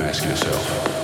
Ask yourself.